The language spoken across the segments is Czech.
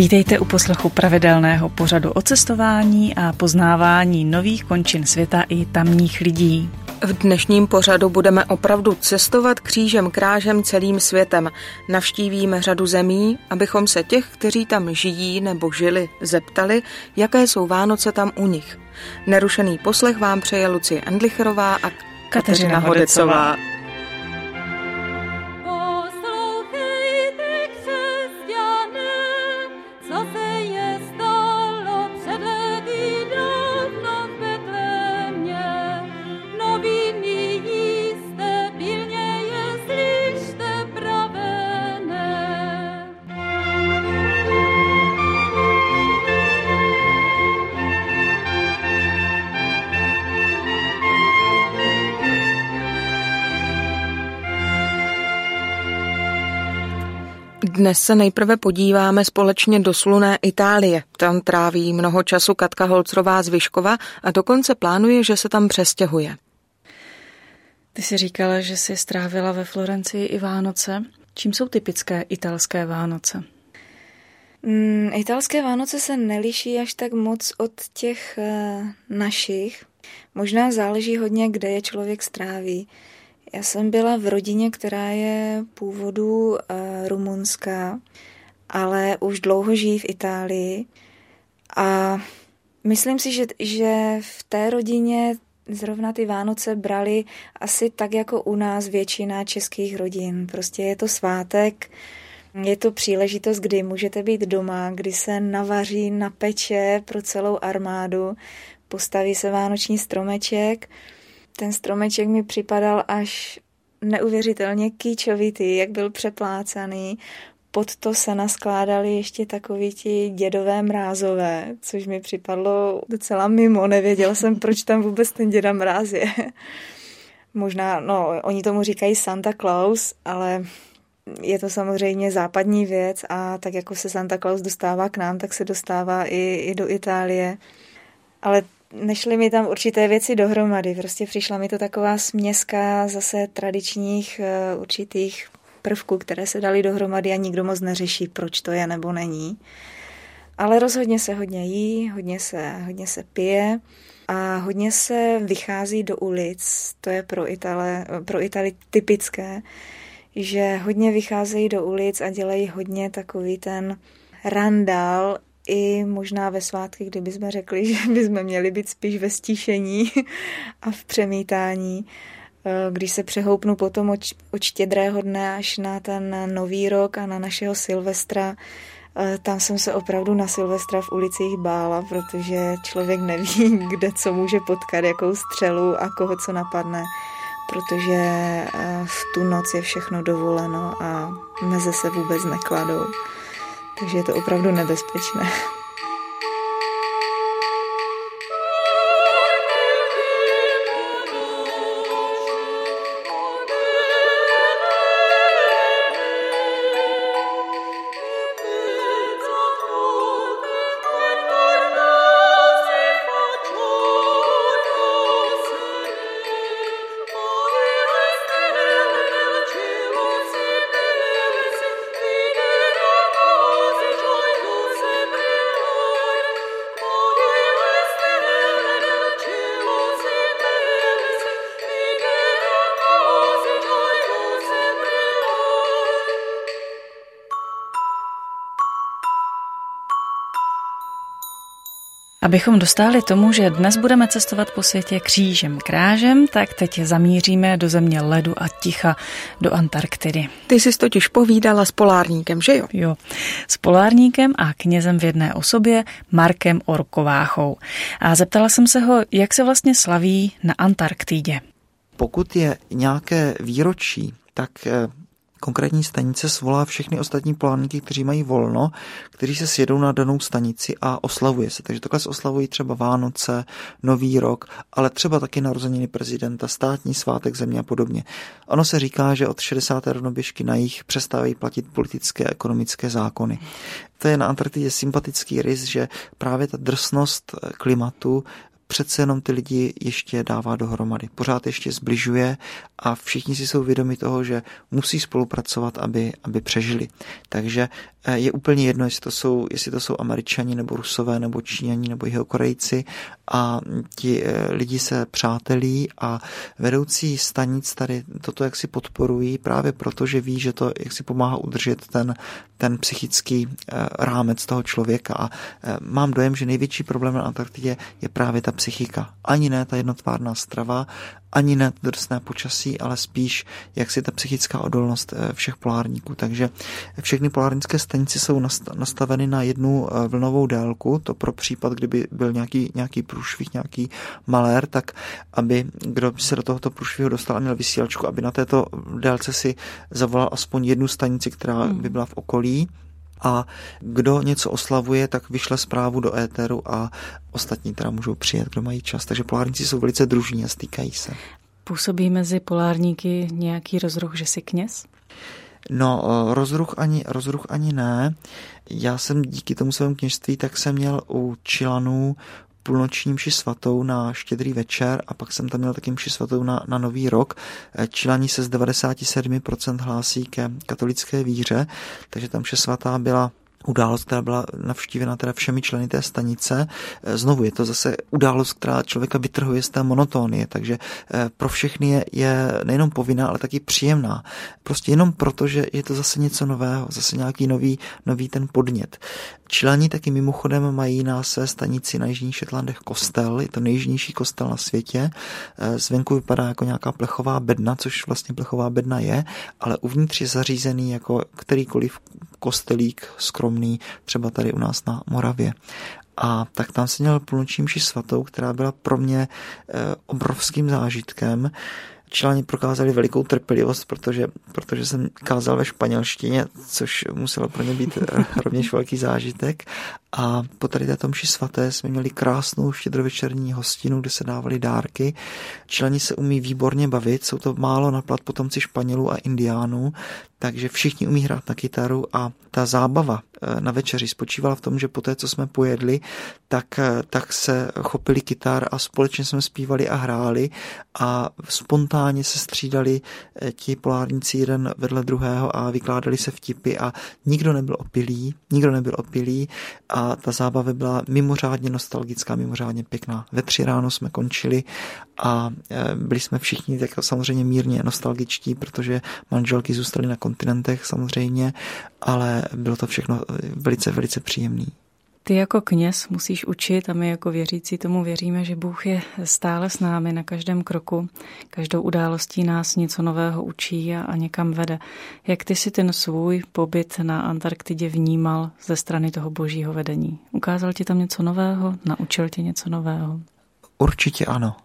Vítejte u poslechu pravidelného pořadu o cestování a poznávání nových končin světa i tamních lidí. V dnešním pořadu budeme opravdu cestovat křížem krážem celým světem. Navštívíme řadu zemí, abychom se těch, kteří tam žijí nebo žili, zeptali, jaké jsou Vánoce tam u nich. Nerušený poslech vám přeje Lucie Endlicherová a Kateřina Hodecová. Dnes se nejprve podíváme společně do sluné Itálie. Tam tráví mnoho času Katka Holcrová z Vyškova a dokonce plánuje, že se tam přestěhuje. Ty jsi říkala, že jsi strávila ve Florencii i Vánoce. Čím jsou typické italské Vánoce? Mm, italské Vánoce se neliší až tak moc od těch uh, našich. Možná záleží hodně, kde je člověk stráví. Já jsem byla v rodině, která je původu uh, rumunská, ale už dlouho žijí v Itálii. A myslím si, že, že v té rodině zrovna ty Vánoce brali asi tak jako u nás většina českých rodin. Prostě je to svátek, je to příležitost, kdy můžete být doma, kdy se navaří na peče pro celou armádu, postaví se vánoční stromeček ten stromeček mi připadal až neuvěřitelně kýčovitý, jak byl přeplácaný. Pod to se naskládaly ještě takový ti dědové mrázové, což mi připadlo docela mimo. Nevěděla jsem, proč tam vůbec ten děda mráz je. Možná, no, oni tomu říkají Santa Claus, ale je to samozřejmě západní věc a tak jako se Santa Claus dostává k nám, tak se dostává i, i do Itálie. Ale nešly mi tam určité věci dohromady. Prostě přišla mi to taková směska zase tradičních uh, určitých prvků, které se daly dohromady a nikdo moc neřeší, proč to je nebo není. Ale rozhodně se hodně jí, hodně se, hodně se pije a hodně se vychází do ulic. To je pro Itale, pro Itali typické, že hodně vycházejí do ulic a dělají hodně takový ten randál i možná ve svátky, kdyby jsme řekli, že bychom měli být spíš ve stíšení a v přemítání. Eh, když se přehoupnu potom od, štědrého dne až na ten nový rok a na našeho Silvestra, eh, tam jsem se opravdu na Silvestra v ulicích bála, protože člověk neví, kde co může potkat, jakou střelu a koho co napadne, protože eh, v tu noc je všechno dovoleno a meze se vůbec nekladou takže je to opravdu nebezpečné. Abychom dostali tomu, že dnes budeme cestovat po světě křížem krážem, tak teď zamíříme do země ledu a ticha, do Antarktidy. Ty jsi totiž povídala s polárníkem, že jo? Jo, s polárníkem a knězem v jedné osobě, Markem Orkováchou. A zeptala jsem se ho, jak se vlastně slaví na Antarktidě. Pokud je nějaké výročí, tak eh, Konkrétní stanice svolá všechny ostatní polárníky, kteří mají volno, kteří se sjedou na danou stanici a oslavuje se. Takže takhle se oslavují třeba Vánoce, Nový rok, ale třeba taky narozeniny prezidenta, státní svátek země a podobně. Ono se říká, že od 60. rovnoběžky na jich přestávají platit politické a ekonomické zákony. To je na Antarktidě sympatický rys, že právě ta drsnost klimatu přece jenom ty lidi ještě dává dohromady. Pořád ještě zbližuje a všichni si jsou vědomi toho, že musí spolupracovat, aby, aby přežili. Takže eh, je úplně jedno, jestli to jsou, jestli to jsou američani, nebo rusové, nebo číňani, nebo jeho korejci a ti eh, lidi se přátelí a vedoucí stanic tady toto jak si podporují právě proto, že ví, že to jak si pomáhá udržet ten, ten psychický eh, rámec toho člověka a mám dojem, že největší problém na Antarktidě je právě ta psychika. Ani ne ta jednotvárná strava, ani ne drsné počasí, ale spíš jak si ta psychická odolnost eh, všech polárníků. Takže všechny polárnické stanice jsou nastaveny na jednu eh, vlnovou délku, to pro případ, kdyby byl nějaký, nějaký průšvih, nějaký malér, tak aby kdo by se do tohoto průšvihu dostal a měl vysílačku, aby na této délce si zavolal aspoň jednu stanici, která by byla v okolí, a kdo něco oslavuje, tak vyšle zprávu do éteru a ostatní teda můžou přijet, kdo mají čas. Takže polárníci jsou velice družní a stýkají se. Působí mezi polárníky nějaký rozruch, že jsi kněz? No, rozruch ani, rozruch ani ne. Já jsem díky tomu svému kněžství, tak jsem měl u Čilanů půlnoční mši svatou na štědrý večer a pak jsem tam měl taky mši svatou na, na nový rok. Eh, Čilani se z 97% hlásí ke katolické víře, takže tam mše svatá byla událost, která byla navštívena teda všemi členy té stanice. Eh, znovu je to zase událost, která člověka vytrhuje z té monotónie, takže eh, pro všechny je, je nejenom povinná, ale taky příjemná. Prostě jenom proto, že je to zase něco nového, zase nějaký nový, nový ten podnět. Čilani taky mimochodem mají na své stanici na Jižních Šetlandech kostel, je to nejjižnější kostel na světě. Eh, zvenku vypadá jako nějaká plechová bedna, což vlastně plechová bedna je, ale uvnitř je zařízený jako kterýkoliv kostelík skromný, třeba tady u nás na Moravě. A tak tam jsem měl půlnoční mši svatou, která byla pro mě eh, obrovským zážitkem. Čilani prokázali velikou trpělivost, protože, protože jsem kázal ve španělštině, což muselo pro ně být eh, rovněž velký zážitek. A po tady této mši svaté jsme měli krásnou štědrovečerní hostinu, kde se dávaly dárky. Členi se umí výborně bavit, jsou to málo naplat potomci Španělů a Indiánů, takže všichni umí hrát na kytaru a ta zábava eh, na večeři spočívala v tom, že po té, co jsme pojedli, tak, eh, tak se chopili kytar a společně jsme zpívali a hráli a spontánně se střídali eh, ti polárníci jeden vedle druhého a vykládali se vtipy a nikdo nebyl opilý, nikdo nebyl opilý a ta zábava byla mimořádně nostalgická, mimořádně pěkná. Ve tři ráno jsme končili a byli jsme všichni tak samozřejmě mírně nostalgičtí, protože manželky zůstaly na kontinentech samozřejmě, ale bylo to všechno velice, velice příjemný. Ty jako kněz musíš učit a my jako věřící tomu věříme, že Bůh je stále s námi na každém kroku. Každou událostí nás něco nového učí a, a někam vede. Jak ty si ten svůj pobyt na Antarktidě vnímal ze strany toho božího vedení? Ukázal ti tam něco nového? Naučil tě něco nového? Určitě ano.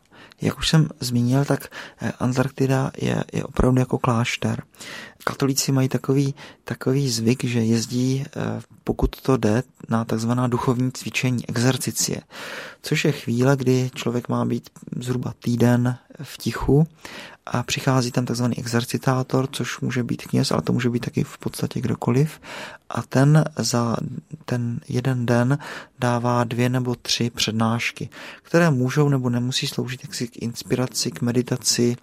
Jak už jsem zmínil, tak eh, Antarktida je, je opravdu jako klášter. Katolíci mají takový, takový zvyk, že jezdí, eh, pokud to jde, na takzvaná duchovní cvičení, exercicie, což je chvíle, kdy člověk má být zhruba týden v tichu a přichází tam takzvaný exercitátor, což může být kněz, ale to může být taky v podstatě kdokoliv. A ten za ten jeden den dává dvě nebo tři přednášky, které můžou nebo nemusí sloužit jaksi k inspiraci, k meditaci,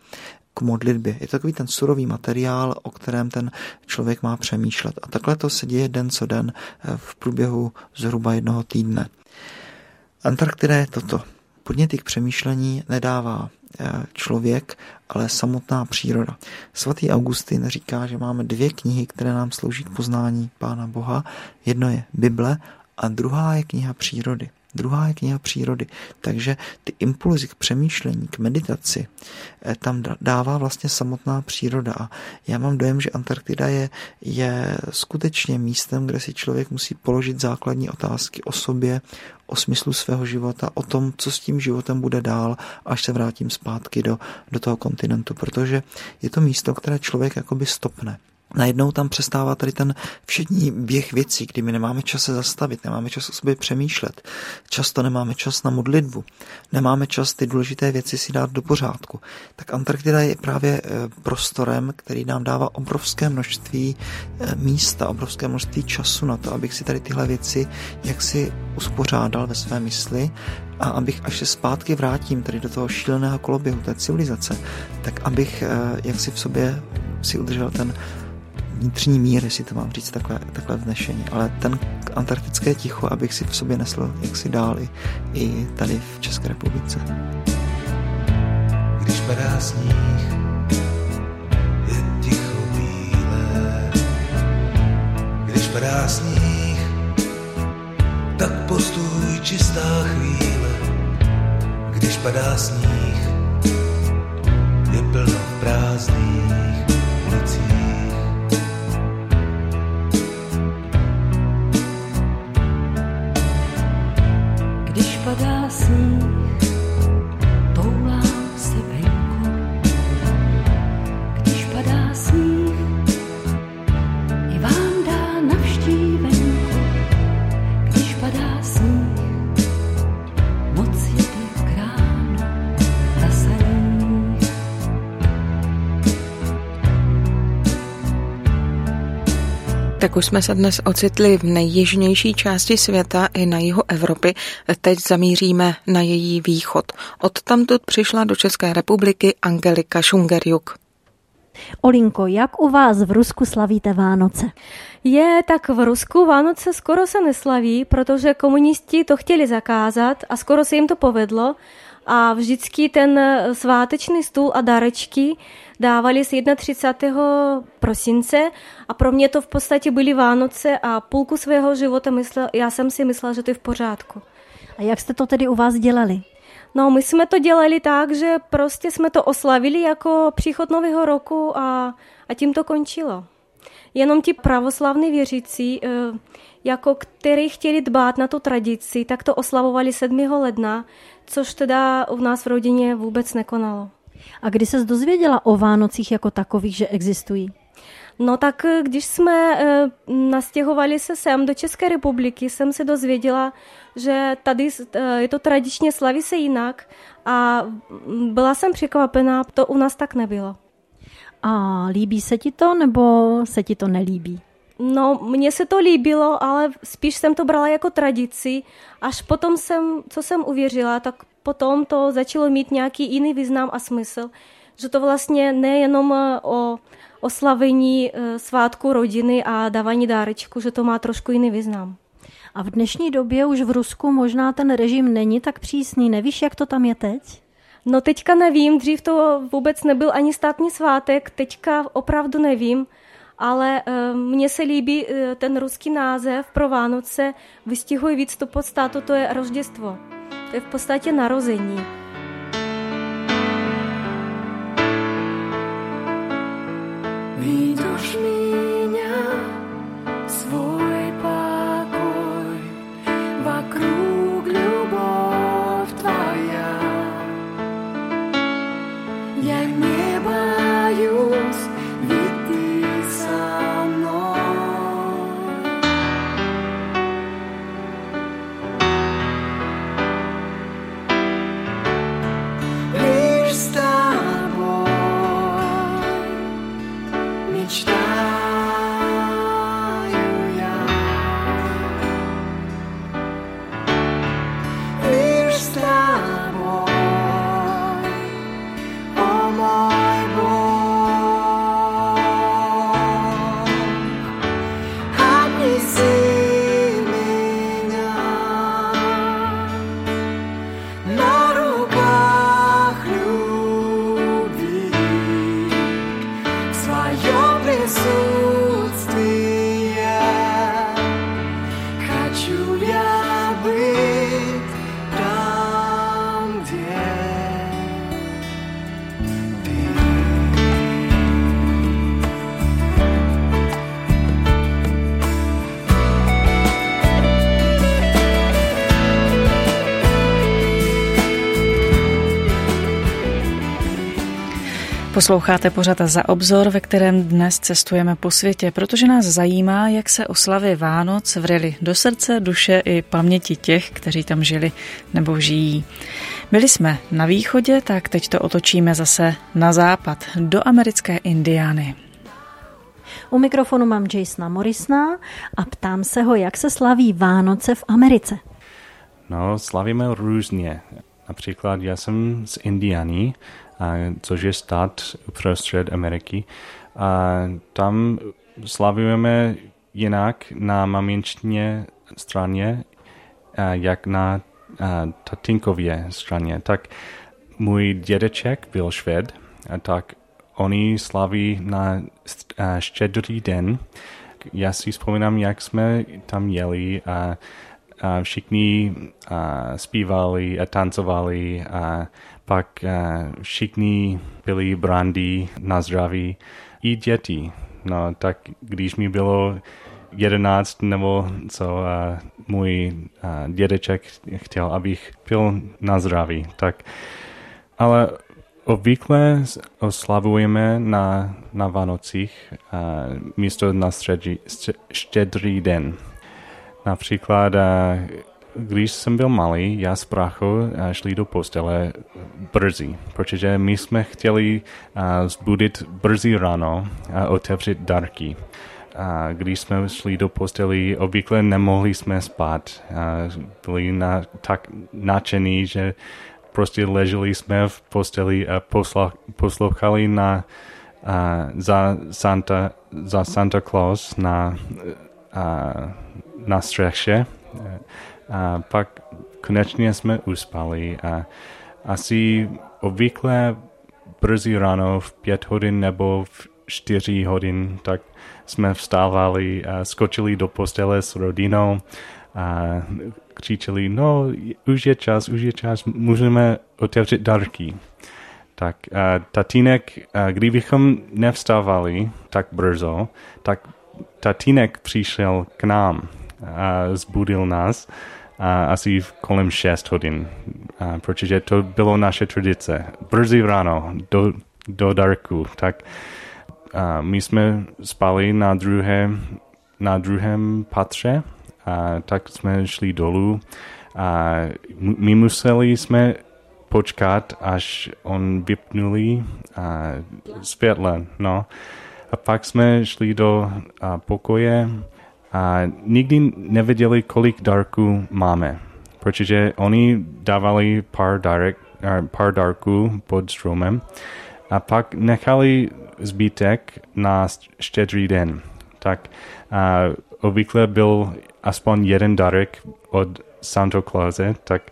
k modlitbě. Je to takový ten surový materiál, o kterém ten člověk má přemýšlet. A takhle to se děje den co den eh, v průběhu zhruba jednoho týdne. Antarktida je toto. Podněty k přemýšlení nedává eh, člověk, ale samotná příroda. Svatý Augustin říká, že máme dvě knihy, které nám slouží k poznání Pána Boha. Jedno je Bible a druhá je kniha přírody. Druhá je kniha přírody. Takže ty impulzy k přemýšlení, k meditaci eh, tam dává vlastně samotná příroda. A já mám dojem, že Antarktida je, je skutečně místem, kde si člověk musí položit základní otázky o sobě, o smyslu svého života, o tom, co s tím životem bude dál, až se vrátím zpátky do, do toho kontinentu, protože je to místo, které člověk jakoby stopne najednou tam přestává tady ten všední běh věcí, kdy my nemáme čas se zastavit, nemáme čas o sobě přemýšlet, často nemáme čas na modlitbu, nemáme čas ty důležité věci si dát do pořádku. Tak Antarktida je právě eh, prostorem, který nám dává obrovské množství eh, místa, obrovské množství času na to, abych si tady tyhle věci jaksi uspořádal ve své mysli a abych až se zpátky vrátím tady do toho šíleného koloběhu té civilizace, tak abych eh, jak si v sobě si udržel ten vnitřní mír, jestli to mám říct takhle, takhle vznešení, ale ten antarktické ticho, abych si v sobě nesl jaksi dál i, i tady v České republice. Když padá sníh, je ticho bílé. Když padá sníh, tak postůj čistá chvíle. Když padá sníh, je plno prázdných ulicích. Padá sníh, Tak už jsme se dnes ocitli v nejjižnější části světa i na jihu Evropy. Teď zamíříme na její východ. Odtamtud přišla do České republiky Angelika Šungerjuk. Olinko, jak u vás v Rusku slavíte Vánoce? Je, tak v Rusku Vánoce skoro se neslaví, protože komunisti to chtěli zakázat a skoro se jim to povedlo. A vždycky ten sváteční stůl a dárečky dávali z 31. prosince a pro mě to v podstatě byly Vánoce a půlku svého života myslel, já jsem si myslela, že to je v pořádku. A jak jste to tedy u vás dělali? No, my jsme to dělali tak, že prostě jsme to oslavili jako příchod nového roku a, a tím to končilo. Jenom ti pravoslavní věřící, eh, jako kteří chtěli dbát na tu tradici, tak to oslavovali 7. ledna, což teda u nás v rodině vůbec nekonalo. A kdy se dozvěděla o Vánocích jako takových, že existují? No tak když jsme e, nastěhovali se sem do České republiky, jsem se dozvěděla, že tady e, je to tradičně slaví se jinak a byla jsem překvapená, to u nás tak nebylo. A líbí se ti to, nebo se ti to nelíbí? No, mně se to líbilo, ale spíš jsem to brala jako tradici. Až potom jsem, co jsem uvěřila, tak potom to začalo mít nějaký jiný význam a smysl. Že to vlastně nejenom o oslavení svátku rodiny a dávání dárečku, že to má trošku jiný význam. A v dnešní době už v Rusku možná ten režim není tak přísný. Nevíš, jak to tam je teď? No teďka nevím, dřív to vůbec nebyl ani státní svátek, teďka opravdu nevím, ale uh, mně se líbí uh, ten ruský název pro Vánoce, vystihuje víc tu podstatu, to je Rožděstvo. To je v podstatě narození. Vidíš mě Posloucháte pořad za obzor, ve kterém dnes cestujeme po světě, protože nás zajímá, jak se oslavy Vánoc vrily do srdce, duše i paměti těch, kteří tam žili nebo žijí. Byli jsme na východě, tak teď to otočíme zase na západ, do americké Indiány. U mikrofonu mám Jasona Morrisona a ptám se ho, jak se slaví Vánoce v Americe. No, slavíme různě. Například já jsem z Indiany, což je stát uprostřed Ameriky. A tam slavujeme jinak na maminčně straně, jak na tatínkově straně. Tak můj dědeček byl švéd, tak oni slaví na štědrý den. Já si vzpomínám, jak jsme tam jeli a, a všichni a, zpívali a tancovali a pak a, všichni byli brandy na zdraví i děti. No, tak když mi bylo jedenáct nebo co a můj a, dědeček chtěl, abych pil na zdraví, tak ale obvykle oslavujeme na, na Vánocích a, místo na středí, štědrý den. Například, a, když jsem byl malý, já s prachou šli do postele brzy, protože my jsme chtěli zbudit brzy ráno a otevřít dárky. A když jsme šli do posteli, obvykle nemohli jsme spát. A byli na, tak nadšení, že prostě leželi jsme v posteli a poslouchali na, a, za, Santa, za Santa Claus na, a, na střeše. A pak konečně jsme uspali a asi obvykle brzy ráno v pět hodin nebo v čtyři hodin, tak jsme vstávali a skočili do postele s rodinou a křičeli, no, už je čas, už je čas, můžeme otevřít dárky. Tak a tatínek, a kdybychom nevstávali tak brzo, tak tatínek přišel k nám a zbudil nás asi kolem 6 hodin, protože to bylo naše tradice. Brzy ráno do, do darku, tak my jsme spali na, druhé, na druhém patře, a tak jsme šli dolů a my museli jsme počkat, až on vypnuli a světle, no. A pak jsme šli do a, pokoje a nikdy nevěděli, kolik dárků máme, protože oni dávali pár, dárek, pár dárků pod stromem a pak nechali zbytek na štědrý den. Tak a obvykle byl aspoň jeden dárek od Santa Clause, tak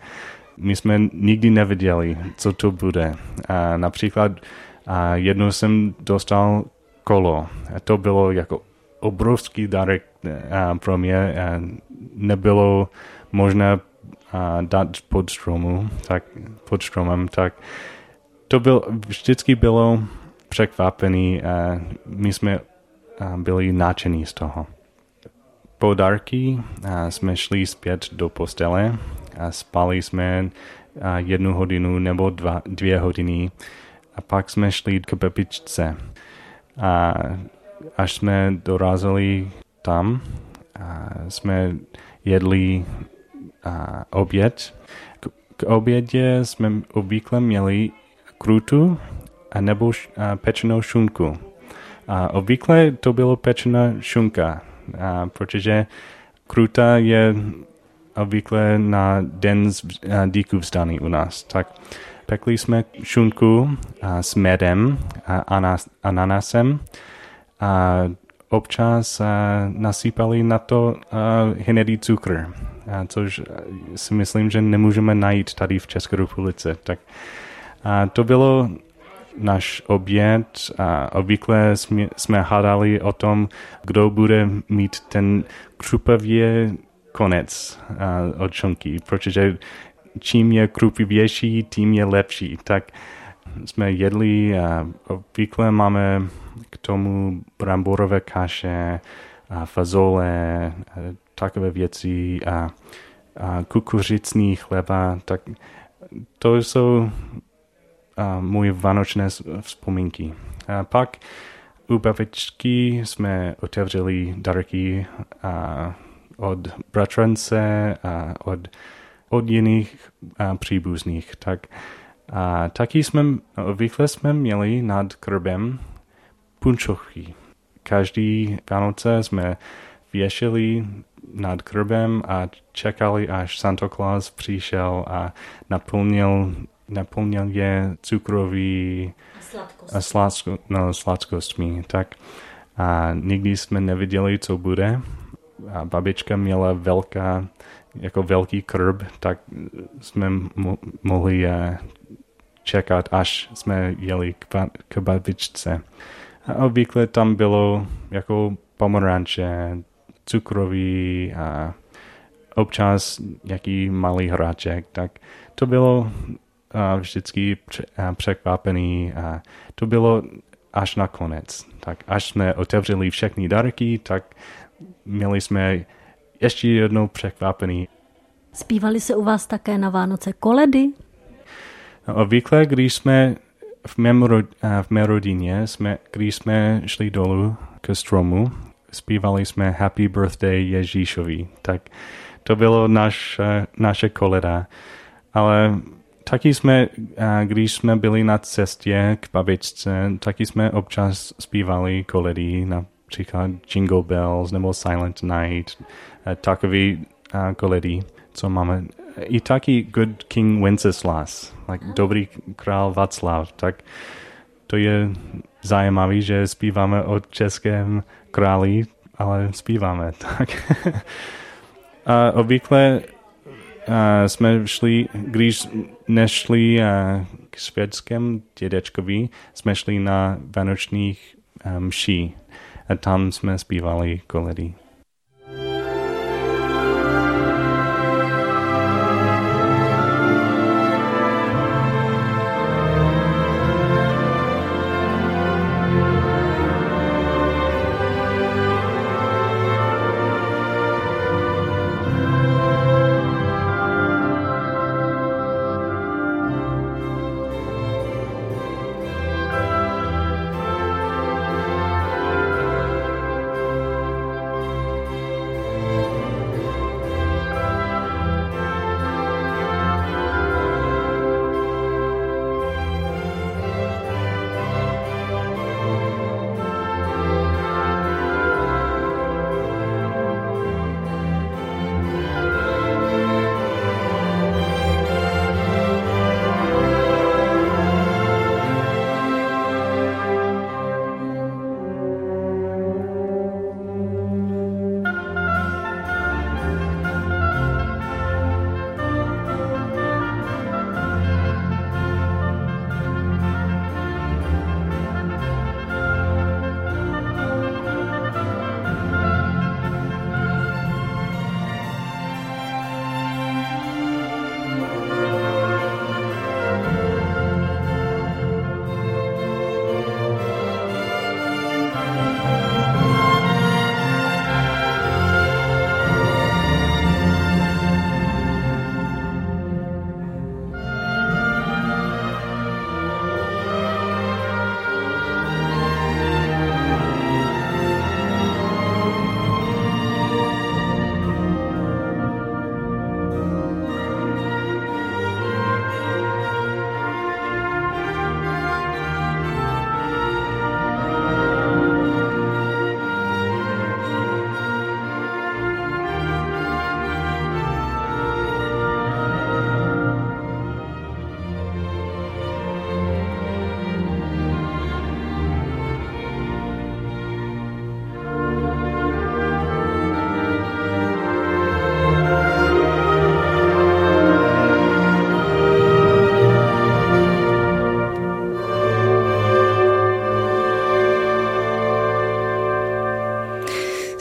my jsme nikdy nevěděli, co to bude. A například a jednou jsem dostal kolo. A to bylo jako obrovský dárek a pro mě. A nebylo možné a dát pod stromu, tak pod stromem, tak to byl, vždycky bylo překvapený my jsme byli nadšení z toho. Po dárky jsme šli zpět do postele a spali jsme jednu hodinu nebo dva, dvě hodiny a pak jsme šli k bebičce. A až jsme dorazili tam, a jsme jedli a, oběd. K, k obědě jsme obvykle měli krutu a nebo a, pečenou šunku. A obvykle to bylo pečená šunka, a, protože kruta je obvykle na den z díku vzdání u nás. Tak pekli jsme šunku a, s medem a anas, ananasem a občas a, nasypali na to a, hnedý cukr, a, což si myslím, že nemůžeme najít tady v České republice. Tak a to bylo náš oběd a obvykle jsme, jsme hádali o tom, kdo bude mít ten krupavě konec uh, od šunky, protože čím je krupivější, tím je lepší. Tak jsme jedli a obvykle máme k tomu bramborové kaše, a fazole, a takové věci a, a kukuřicný chleba, tak to jsou a, můj vánočné vzpomínky. A pak u babičky jsme otevřeli dárky a, od bratrance a od, od jiných a, příbuzných. Tak a taky jsme, obvykle jsme měli nad krbem punčochy. Každý Vánoce jsme věšeli nad krbem a čekali, až Santa Claus přišel a naplnil, naplnil je cukrový a sladko, no, sladkostmi. Tak a nikdy jsme neviděli, co bude. A babička měla velká, jako velký krb, tak jsme mo- mohli čekat, až jsme jeli k, ba- k babičce. A obvykle tam bylo jako pomeranče, cukrový a občas nějaký malý hráček, tak to bylo a vždycky překvapený a to bylo až na konec. Tak až jsme otevřeli všechny dárky, tak měli jsme ještě jednou překvapený. Zpívali se u vás také na Vánoce koledy? No, obvykle, když jsme v, mém, v mé rodině, jsme, když jsme šli dolů ke stromu, zpívali jsme Happy Birthday Ježíšovi. Tak to bylo naš, naše koleda. Ale taky jsme, když jsme byli na cestě k babičce, taky jsme občas zpívali koledy, například Jingle Bells nebo Silent Night, takový koledy, co máme. I taky Good King Wenceslas, like dobrý král Václav, tak to je zajímavé, že zpíváme o českém králi, ale zpíváme. Tak. a obvykle a jsme šli, když nešli k švédském dědečkovi, jsme šli na vánočních mší a tam jsme zpívali koledy.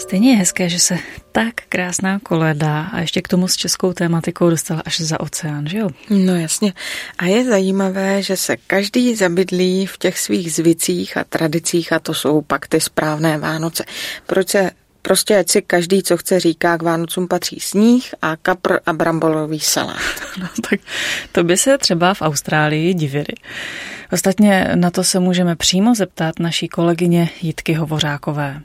Stejně je hezké, že se tak krásná koleda a ještě k tomu s českou tématikou dostala až za oceán, že jo? No jasně. A je zajímavé, že se každý zabydlí v těch svých zvicích a tradicích a to jsou pak ty správné Vánoce. Proč se Prostě ať si každý, co chce, říká, k Vánocům patří sníh a kapr a brambolový salát. No, tak to by se třeba v Austrálii divili. Ostatně na to se můžeme přímo zeptat naší kolegyně Jitky Hovořákové.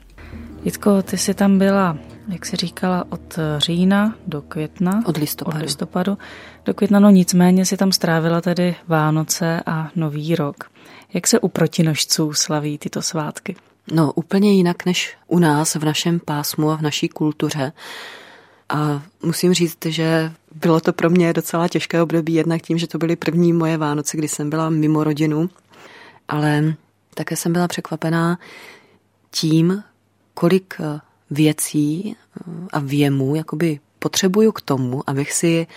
Jitko, ty jsi tam byla, jak jsi říkala, od října do května. Od listopadu. Od listopadu do května, no nicméně si tam strávila tedy Vánoce a Nový rok. Jak se u protinožců slaví tyto svátky? No úplně jinak než u nás v našem pásmu a v naší kultuře. A musím říct, že bylo to pro mě docela těžké období, jednak tím, že to byly první moje Vánoce, kdy jsem byla mimo rodinu, ale také jsem byla překvapená tím, kolik eh, věcí eh, a věmů jakoby potřebuju k tomu, abych si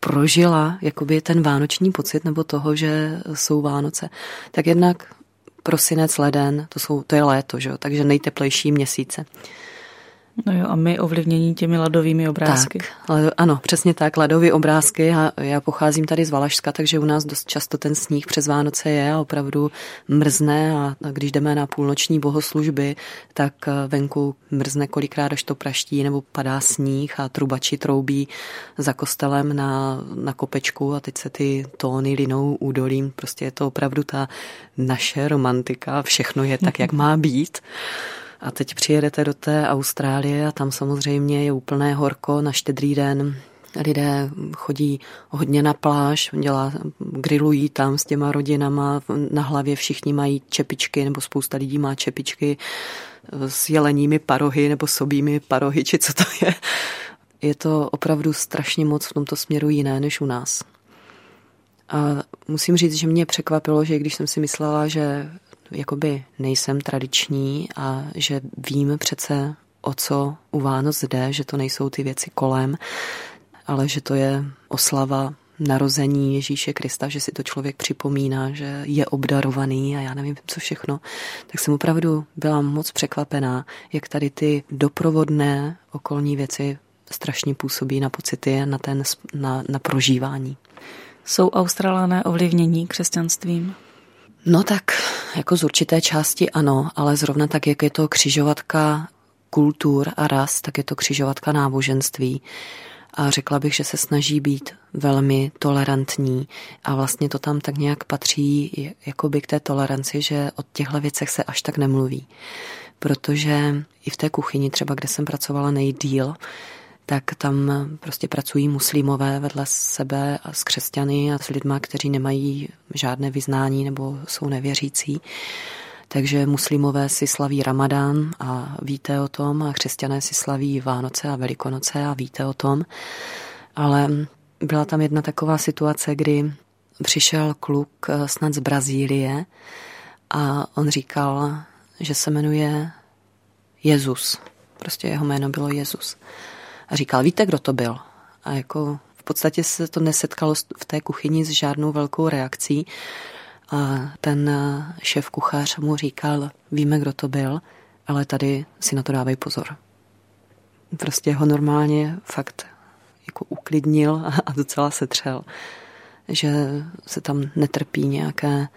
prožila jakoby ten vánoční pocit nebo toho, že jsou Vánoce. Tak jednak prosinec, leden, to, jsou, to je léto, že? takže nejteplejší měsíce. No jo, a my ovlivnění těmi ladovými obrázky. Tak, ano, přesně tak, ledové obrázky. A já pocházím tady z Valašska, takže u nás dost často ten sníh přes Vánoce je a opravdu mrzne a, a když jdeme na půlnoční bohoslužby, tak eh, venku mrzne kolikrát, až to praští nebo padá sníh a trubači troubí za kostelem na, na kopečku a teď se ty tóny linou údolím. Prostě je to opravdu ta naše romantika, všechno je tak, jak má být. A teď přijedete do té Austrálie a tam samozřejmě je úplné horko na štědrý den. Lidé chodí hodně na pláž, dělá, grillují tam s těma rodinama, na hlavě všichni mají čepičky, nebo spousta lidí má čepičky s jeleními parohy nebo sobými parohy, či co to je. Je to opravdu strašně moc v tomto směru jiné než u nás. A musím říct, že mě překvapilo, že když jsem si myslela, že jakoby nejsem tradiční a že vím přece, o co u Vánoc jde, že to nejsou ty věci kolem, ale že to je oslava narození Ježíše Krista, že si to člověk připomíná, že je obdarovaný a já nevím, co všechno, tak jsem opravdu byla moc překvapená, jak tady ty doprovodné okolní věci strašně působí na pocity, na, ten, na, na prožívání. Jsou Australané ovlivnění křesťanstvím? No tak jako z určité části ano, ale zrovna tak, jak je to křižovatka kultur a ras, tak je to křižovatka náboženství. A řekla bych, že se snaží být velmi tolerantní a vlastně to tam tak nějak patří jakoby k té toleranci, že o těchto věcech se až tak nemluví. Protože i v té kuchyni třeba, kde jsem pracovala nejdíl, tak tam prostě pracují muslimové vedle sebe a s křesťany a s lidma, kteří nemají žádné vyznání nebo jsou nevěřící. Takže muslimové si slaví Ramadán a víte o tom a křesťané si slaví Vánoce a Velikonoce a víte o tom. Ale byla tam jedna taková situace, kdy přišel kluk eh, snad z Brazílie a on říkal, že se jmenuje Jezus. Prostě jeho jméno bylo Jezus a říkal, víte, kdo to byl? A jako v podstatě se to nesetkalo v té kuchyni s žádnou velkou reakcí. A ten šéf kuchař mu říkal, víme, kdo to byl, ale tady si na to dávej pozor. Prostě ho normálně fakt jako uklidnil a docela se třel, že se tam netrpí nějaké...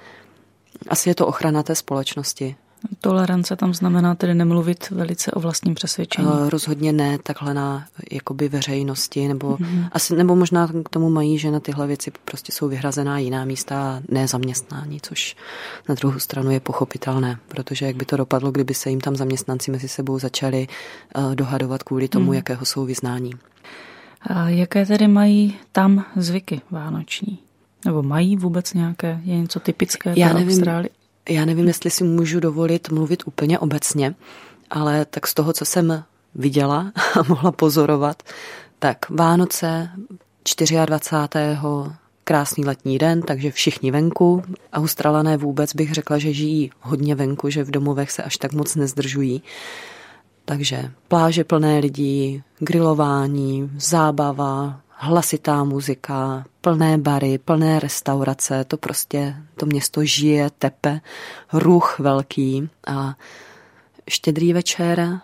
Asi je to ochrana té společnosti, Tolerance tam znamená tedy nemluvit velice o vlastním přesvědčení. Uh, rozhodně ne takhle na jakoby veřejnosti, nebo, mm-hmm. asi, nebo možná k tomu mají, že na tyhle věci prostě jsou vyhrazená jiná místa a ne zaměstnání, což na druhou stranu je pochopitelné, protože jak by to dopadlo, kdyby se jim tam zaměstnanci mezi sebou začali uh, dohadovat kvůli tomu, mm. jakého jsou vyznání. A jaké tedy mají tam zvyky vánoční? Nebo mají vůbec nějaké? Je něco typické Já nevím, Austrálii? Já nevím, jestli si můžu dovolit mluvit úplně obecně, ale tak z toho, co jsem viděla a mohla pozorovat, tak Vánoce 24. krásný letní den, takže všichni venku. Australané vůbec bych řekla, že žijí hodně venku, že v domovech se až tak moc nezdržují. Takže pláže plné lidí, grilování, zábava, hlasitá muzika, plné bary, plné restaurace, to prostě, to město žije, tepe, ruch velký a štědrý večer,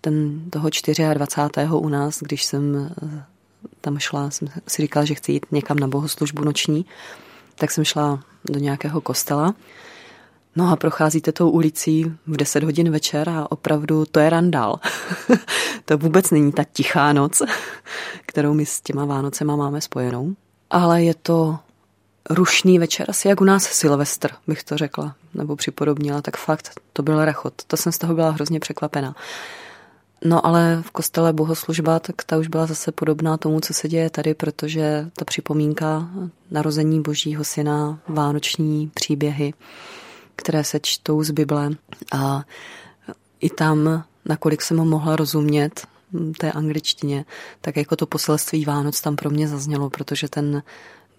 ten toho 24. u nás, když jsem eh, tam šla, jsem si říkala, že chci jít někam na bohoslužbu noční, tak jsem šla do nějakého kostela No a procházíte tou ulicí v 10 hodin večer a opravdu to je randál. to vůbec není ta tichá noc, kterou my s těma Vánocema máme spojenou. Ale je to rušný večer, asi jak u nás Silvestr, bych to řekla, nebo připodobnila, tak fakt to byl rachot. To jsem z toho byla hrozně překvapená. No ale v kostele bohoslužba, tak ta už byla zase podobná tomu, co se děje tady, protože ta připomínka narození božího syna, vánoční příběhy, které se čtou z Bible a i tam, nakolik jsem ho mohla rozumět, té angličtině, tak jako to poselství Vánoc tam pro mě zaznělo, protože ten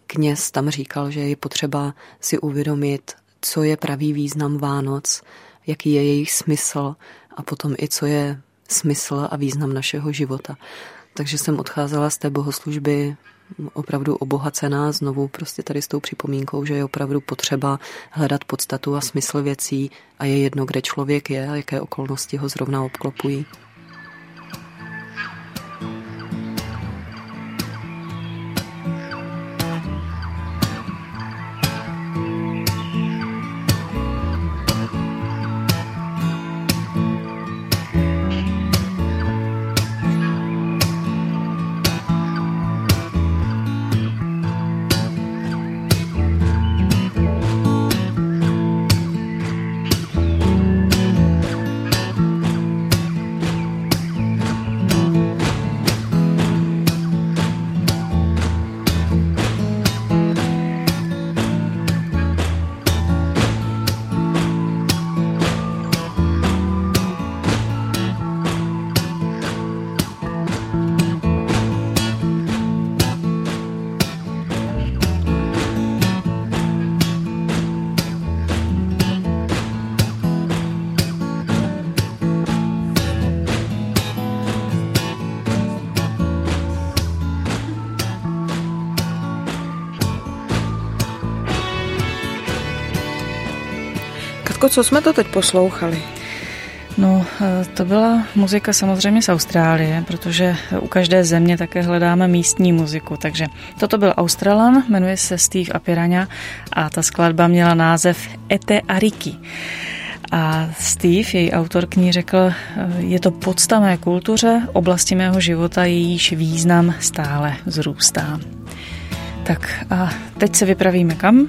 kněz tam říkal, že je potřeba si uvědomit, co je pravý význam Vánoc, jaký je jejich smysl a potom i co je smysl a význam našeho života. Takže jsem odcházela z té bohoslužby opravdu obohacená znovu prostě tady s tou připomínkou, že je opravdu potřeba hledat podstatu a smysl věcí a je jedno, kde člověk je a jaké okolnosti ho zrovna obklopují. Katko, co jsme to teď poslouchali? No, eh, to byla muzika samozřejmě z Austrálie, protože u každé země také hledáme místní muziku. Takže toto byl Australan, jmenuje se Steve Apirania a ta skladba měla název Ete Ariki. A Steve, její autor knihy, řekl, eh, je to podsta mé kultuře, oblasti mého života, jejíž význam stále vzrůstá. Tak a teď se vypravíme kam?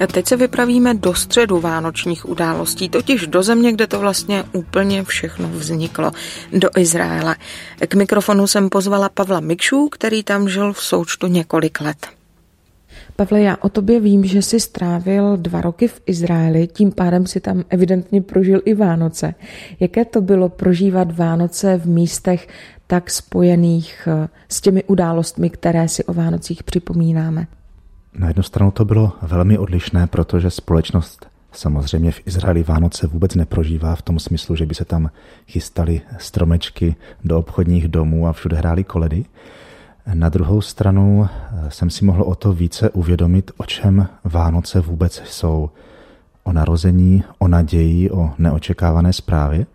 A teď se vypravíme do středu vánočních událostí, totiž do země, kde to vlastně úplně všechno vzniklo, do Izraele. K mikrofonu jsem pozvala Pavla Mikšu, který tam žil v součtu několik let. Pavle, já o tobě vím, že jsi strávil dva roky v Izraeli, tím pádem si tam evidentně prožil i Vánoce. Jaké to bylo prožívat Vánoce v místech tak spojených eh, s těmi událostmi, které si o Vánocích připomínáme? Na jednu stranu to bylo velmi odlišné, protože společnost samozřejmě v Izraeli Vánoce vůbec neprožívá v tom smyslu, že by se tam chystali stromečky do obchodních domů a všude hráli koledy. Na druhou stranu eh, jsem si mohl o to více uvědomit, o čem Vánoce vůbec jsou. O narození, o naději, o neočekávané zprávě.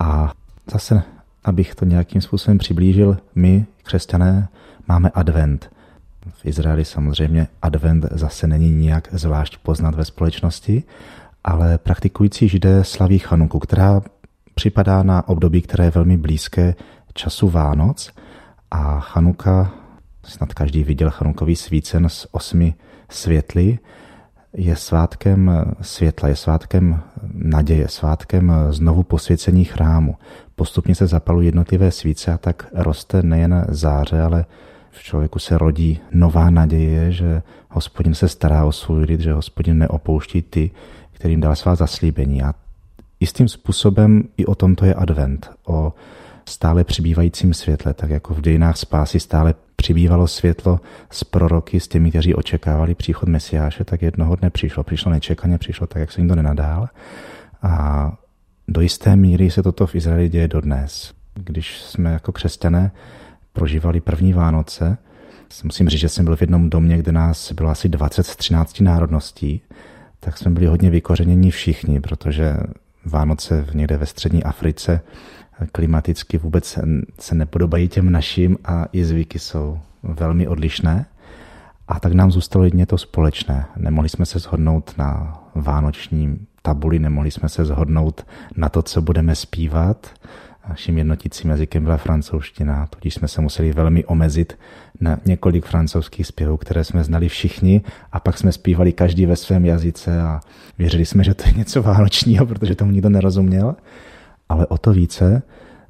A zase, abych to nějakým způsobem přiblížil, my, křesťané, máme advent. V Izraeli samozřejmě advent zase není nijak zvlášť poznat ve společnosti, ale praktikující židé slaví Chanuku, která připadá na období, které je velmi blízké času Vánoc – a Chanuka, snad každý viděl Chanukový svícen s osmi světly, je svátkem světla, je svátkem naděje, svátkem znovu posvěcení chrámu. Postupně se zapalují jednotlivé svíce a tak roste nejen záře, ale v člověku se rodí nová naděje, že hospodin se stará o svůj lid, že hospodin neopouští ty, kterým dal svá zaslíbení. A jistým způsobem i o tomto je advent, o stále přibývajícím světle, tak jako v dějinách spásy stále přibývalo světlo s proroky, s těmi, kteří očekávali příchod Mesiáše, tak jednoho dne přišlo. Přišlo nečekaně, přišlo tak, jak se nikdo nenadál. A do jisté míry se toto v Izraeli děje dodnes. Když jsme jako křesťané prožívali první Vánoce, musím říct, že jsem byl v jednom domě, kde nás bylo asi 20 z 13 národností, tak jsme byli hodně vykořeněni všichni, protože Vánoce někde ve střední Africe klimaticky vůbec se nepodobají těm našim a i zvyky jsou velmi odlišné. A tak nám zůstalo jedině to společné. Nemohli jsme se shodnout na vánoční tabuli, nemohli jsme se shodnout na to, co budeme zpívat. Naším jednotícím jazykem byla francouzština, tudíž jsme se museli velmi omezit na několik francouzských zpěvů, které jsme znali všichni a pak jsme zpívali každý ve svém jazyce a věřili jsme, že to je něco vánočního, protože tomu nikdo nerozuměl ale o to více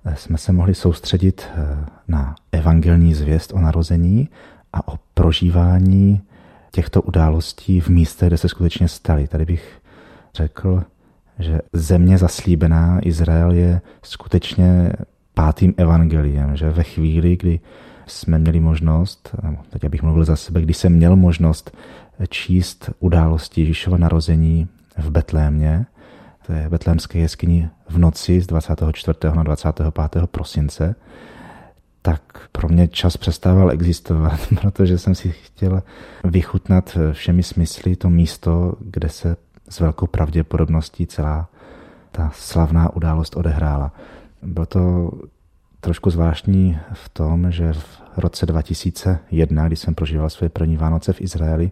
eh, jsme se mohli soustředit eh, na evangelní zvěst o narození a o prožívání těchto událostí v místě, kde se skutečně staly. Tady bych řekl, že země zaslíbená Izrael je skutečně pátým evangeliem, že ve chvíli, kdy jsme měli možnost, teď abych mluvil za sebe, když jsem měl možnost číst události Ježíšova narození v Betlémě, té betlémské jeskyni v noci z 24. na 25. prosince, tak pro mě čas přestával existovat, protože jsem si chtěl vychutnat všemi smysly to místo, kde se s velkou pravděpodobností celá ta slavná událost odehrála. Bylo to trošku zvláštní v tom, že v roce 2001, kdy jsem prožíval své první Vánoce v Izraeli,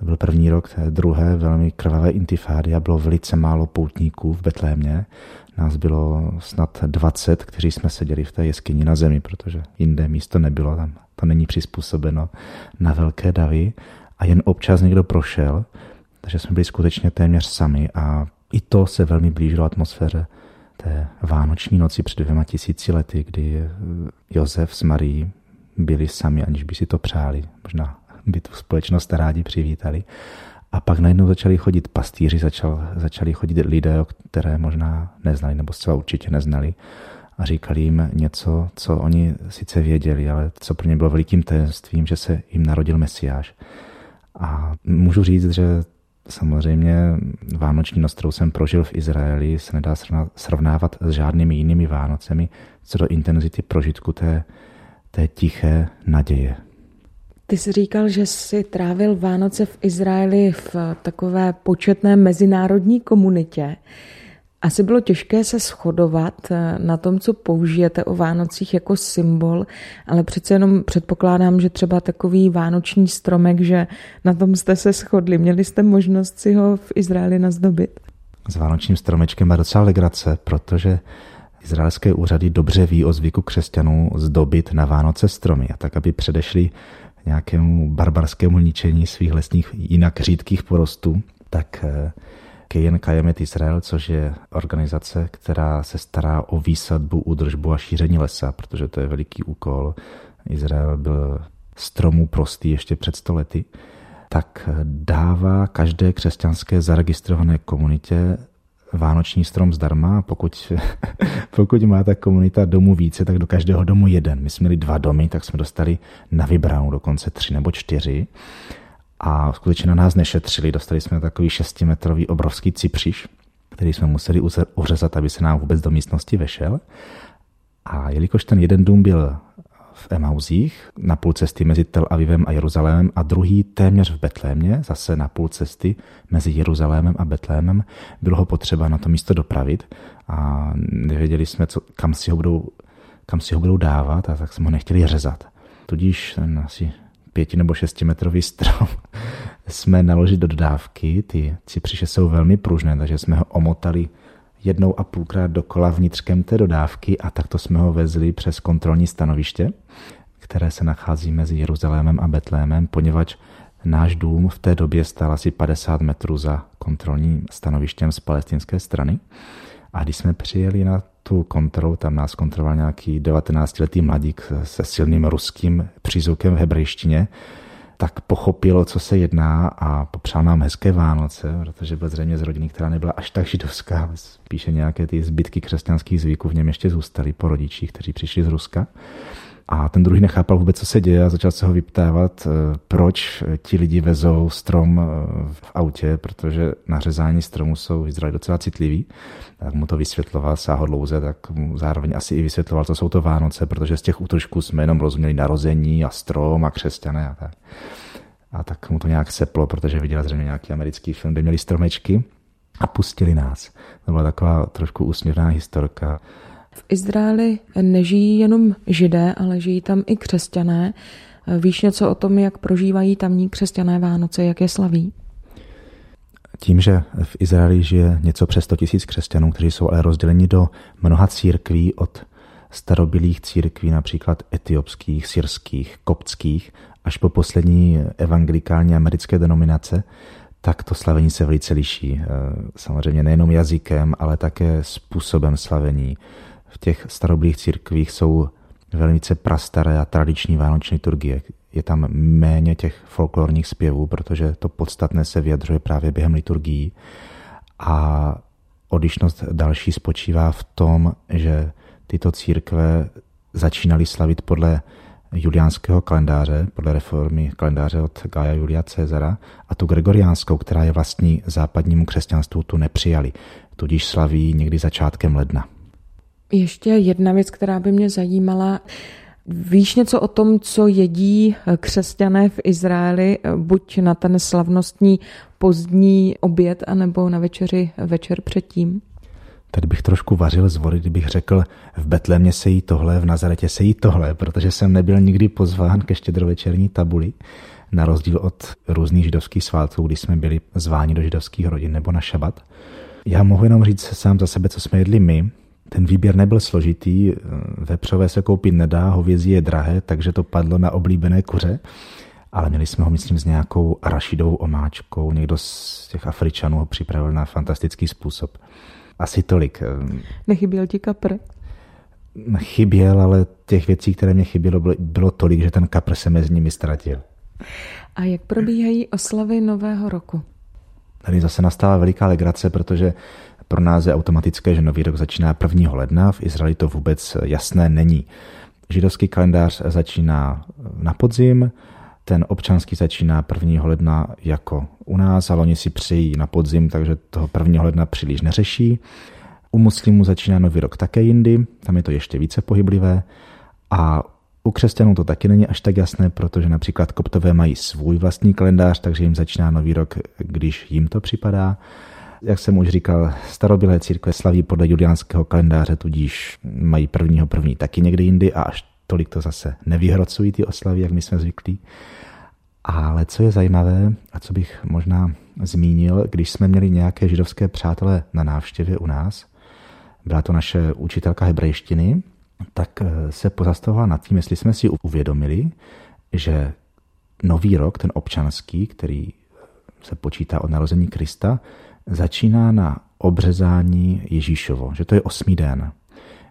byl první rok té druhé velmi krvavé intifády a bylo velice málo poutníků v Betlémě. Nás bylo snad 20, kteří jsme seděli v té jeskyni na zemi, protože jinde místo nebylo, tam to není přizpůsobeno na velké davy a jen občas někdo prošel, takže jsme byli skutečně téměř sami a i to se velmi blížilo atmosféře té vánoční noci před dvěma tisíci lety, kdy Josef s Marí byli sami, aniž by si to přáli. Možná by tu společnost rádi přivítali. A pak najednou začali chodit pastýři, začal, začali chodit lidé, které možná neznali, nebo zcela určitě neznali. A říkali jim něco, co oni sice věděli, ale co pro ně bylo velikým tajemstvím, že se jim narodil Mesiáš. A můžu říct, že samozřejmě Vánoční noc, kterou jsem prožil v Izraeli, se nedá srovnávat s žádnými jinými Vánocemi co do intenzity prožitku té, té tiché naděje. Ty jsi říkal, že jsi trávil Vánoce v Izraeli v takové početné mezinárodní komunitě. Asi bylo těžké se shodovat eh, na tom, co použijete o Vánocích jako symbol, ale přece jenom předpokládám, že třeba takový vánoční stromek, že na tom jste se shodli. Měli jste možnost si ho v Izraeli nazdobit? S vánočním stromečkem má docela legrace, protože izraelské úřady dobře ví o zvyku křesťanů zdobit na Vánoce stromy, a tak aby předešli nějakému barbarskému ničení svých lesních jinak řídkých porostů, tak eh, Kejen Kajemet Israel, což je organizace, která se stará o výsadbu, údržbu a šíření lesa, protože to je veliký úkol. Izrael byl stromů prostý ještě před stolety, tak dává každé křesťanské zaregistrované komunitě vánoční strom zdarma. Pokud, pokud má ta komunita domů více, tak do každého domu jeden. My jsme měli dva domy, tak jsme dostali na vybranou dokonce tři nebo čtyři. A skutečně na nás nešetřili. Dostali jsme takový šestimetrový obrovský cipřiš, který jsme museli uřezat, aby se nám vůbec do místnosti vešel. A jelikož ten jeden dům byl v Emauzích, na půl cesty mezi Tel Avivem a Jeruzalémem a druhý téměř v Betlémě, zase na půl cesty mezi Jeruzalémem a Betlémem. Bylo ho potřeba na to místo dopravit a nevěděli jsme, co, kam, si ho budou, kam si ho budou dávat a tak jsme ho nechtěli řezat. Tudíž ten asi pěti nebo šestimetrový strom jsme naložili do dodávky. Ty cipřiše jsou velmi pružné, takže jsme ho omotali jednou a půlkrát dokola vnitřkem té dodávky a takto jsme ho vezli přes kontrolní stanoviště, které se nachází mezi Jeruzalémem a Betlémem, poněvadž náš dům v té době stál asi 50 metrů za kontrolním stanovištěm z palestinské strany. A když jsme přijeli na tu kontrolu, tam nás kontroloval nějaký 19-letý mladík se silným ruským přízvukem v hebrejštině, tak pochopilo, co se jedná a popřál nám hezké Vánoce, protože byl zřejmě z rodiny, která nebyla až tak židovská, spíše nějaké ty zbytky křesťanských zvyků v něm ještě zůstaly po rodičích, kteří přišli z Ruska. A ten druhý nechápal vůbec, co se děje a začal se ho vyptávat, eh, proč ti lidi vezou strom eh, v autě, protože na řezání stromu jsou Izraeli docela citliví. Tak mu to vysvětloval sáhodlouze, tak mu zároveň asi i vysvětloval, co jsou to Vánoce, protože z těch útržků jsme jenom rozuměli narození a strom a křesťané a tak. A tak mu to nějak seplo, protože viděl zřejmě nějaký americký film, kde měli stromečky a pustili nás. To byla taková trošku úsměvná historka. V Izraeli nežijí jenom židé, ale žijí tam i křesťané. Víš něco o tom, jak prožívají tamní křesťané Vánoce, jak je slaví? Tím, že v Izraeli žije něco přes 100 tisíc křesťanů, kteří jsou ale rozděleni do mnoha církví od starobylých církví, například etiopských, syrských, koptských, až po poslední evangelikální americké denominace, tak to slavení se velice liší. Samozřejmě nejenom jazykem, ale také způsobem slavení, v těch starobylých církvích jsou velice prastaré a tradiční vánoční liturgie. Je tam méně těch folklorních zpěvů, protože to podstatné se vyjadřuje právě během liturgií. A odlišnost další spočívá v tom, že tyto církve začínaly slavit podle juliánského kalendáře, podle reformy kalendáře od Gaia Julia Cezara, a tu gregoriánskou, která je vlastní západnímu křesťanstvu, tu nepřijali. Tudíž slaví někdy začátkem ledna. Ještě jedna věc, která by mě zajímala. Víš něco o tom, co jedí křesťané v Izraeli, buď na ten slavnostní pozdní oběd, anebo na večeři večer předtím? Tady bych trošku vařil z vody, kdybych řekl, v Betlémě se jí tohle, v Nazaretě se jí tohle, protože jsem nebyl nikdy pozván ke štědrovečerní tabuli, na rozdíl od různých židovských svátků, kdy jsme byli zváni do židovských rodin nebo na šabat. Já mohu jenom říct sám za sebe, co jsme jedli my. Ten výběr nebyl složitý, vepřové se koupit nedá, hovězí je drahé, takže to padlo na oblíbené kuře ale měli jsme ho, myslím, s nějakou rašidovou omáčkou. Někdo z těch Afričanů ho připravil na fantastický způsob. Asi tolik. Nechyběl ti kapr? Chyběl, ale těch věcí, které mě chybělo, bylo, tolik, že ten kapr se mezi nimi ztratil. A jak probíhají oslavy Nového roku? Tady zase nastává veliká legrace, protože pro nás je automatické, že Nový rok začíná 1. ledna, v Izraeli to vůbec jasné není. Židovský kalendář začíná na podzim, ten občanský začíná 1. ledna jako u nás, ale oni si přejí na podzim, takže toho 1. ledna příliš neřeší. U muslimů začíná nový rok také jindy, tam je to ještě více pohyblivé. A u křesťanů to taky není až tak jasné, protože například koptové mají svůj vlastní kalendář, takže jim začíná nový rok, když jim to připadá. Jak jsem už říkal, starobylé církve slaví podle juliánského kalendáře, tudíž mají prvního první taky někde jindy a až tolik to zase nevyhrocují ty oslavy, jak my jsme zvyklí. Ale co je zajímavé a co bych možná zmínil, když jsme měli nějaké židovské přátelé na návštěvě u nás, byla to naše učitelka hebrejštiny, tak eh, se pozastavovala nad tím, jestli jsme si uvědomili, že nový rok, ten občanský, který se počítá od narození Krista, začíná na obřezání Ježíšovo, že to je osmý den.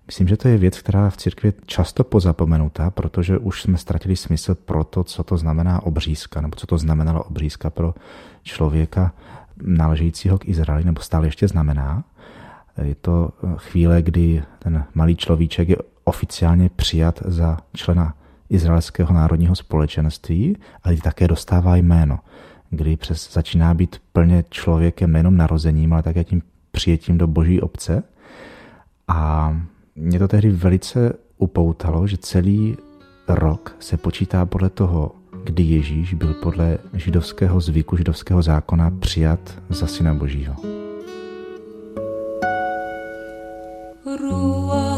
Myslím, že to je věc, která v církvi často pozapomenutá, protože už jsme ztratili smysl pro to, co to znamená obřízka, nebo co to znamenalo obřízka pro člověka náležejícího k Izraeli, nebo stále ještě znamená. Je to chvíle, kdy ten malý človíček je oficiálně přijat za člena izraelského národního společenství, ale také dostává jméno, kdy přes začíná být plně člověkem nejenom narozením, ale také tím přijetím do boží obce. A mě to tehdy velice upoutalo, že celý rok se počítá podle toho, kdy Ježíš byl podle židovského zvyku, židovského zákona přijat za syna Božího. Ruach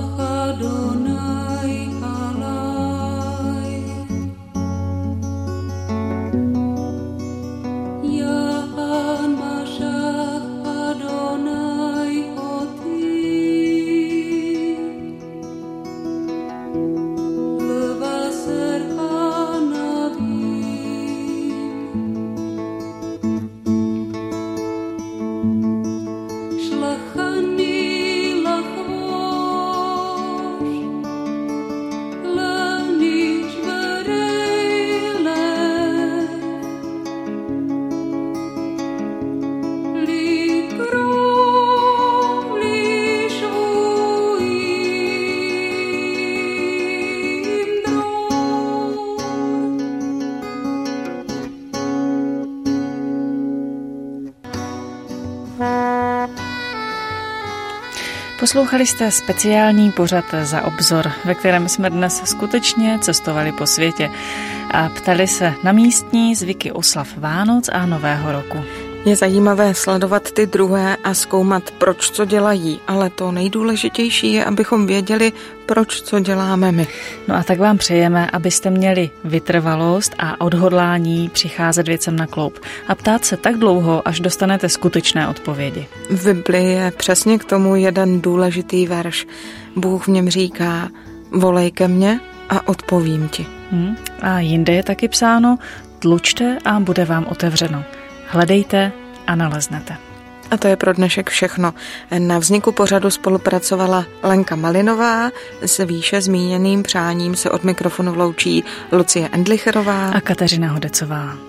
Poslouchali jste speciální pořad za obzor, ve kterém jsme dnes skutečně cestovali po světě a ptali se na místní zvyky oslav Vánoc a Nového roku. Je zajímavé sledovat ty druhé a zkoumat, proč co dělají, ale to nejdůležitější je, abychom věděli, proč co děláme my. No a tak vám přejeme, abyste měli vytrvalost a odhodlání přicházet věcem na kloup a ptát se tak dlouho, až dostanete skutečné odpovědi. V Bibli je přesně k tomu jeden důležitý verš. Bůh v něm říká, volej ke mně a odpovím ti. Hmm. A jinde je taky psáno, tlučte a bude vám otevřeno. Hledejte a naleznete. A to je pro dnešek všechno. Na vzniku pořadu spolupracovala Lenka Malinová. S výše zmíněným přáním se od mikrofonu vloučí Lucie Endlicherová a Kateřina Hodecová.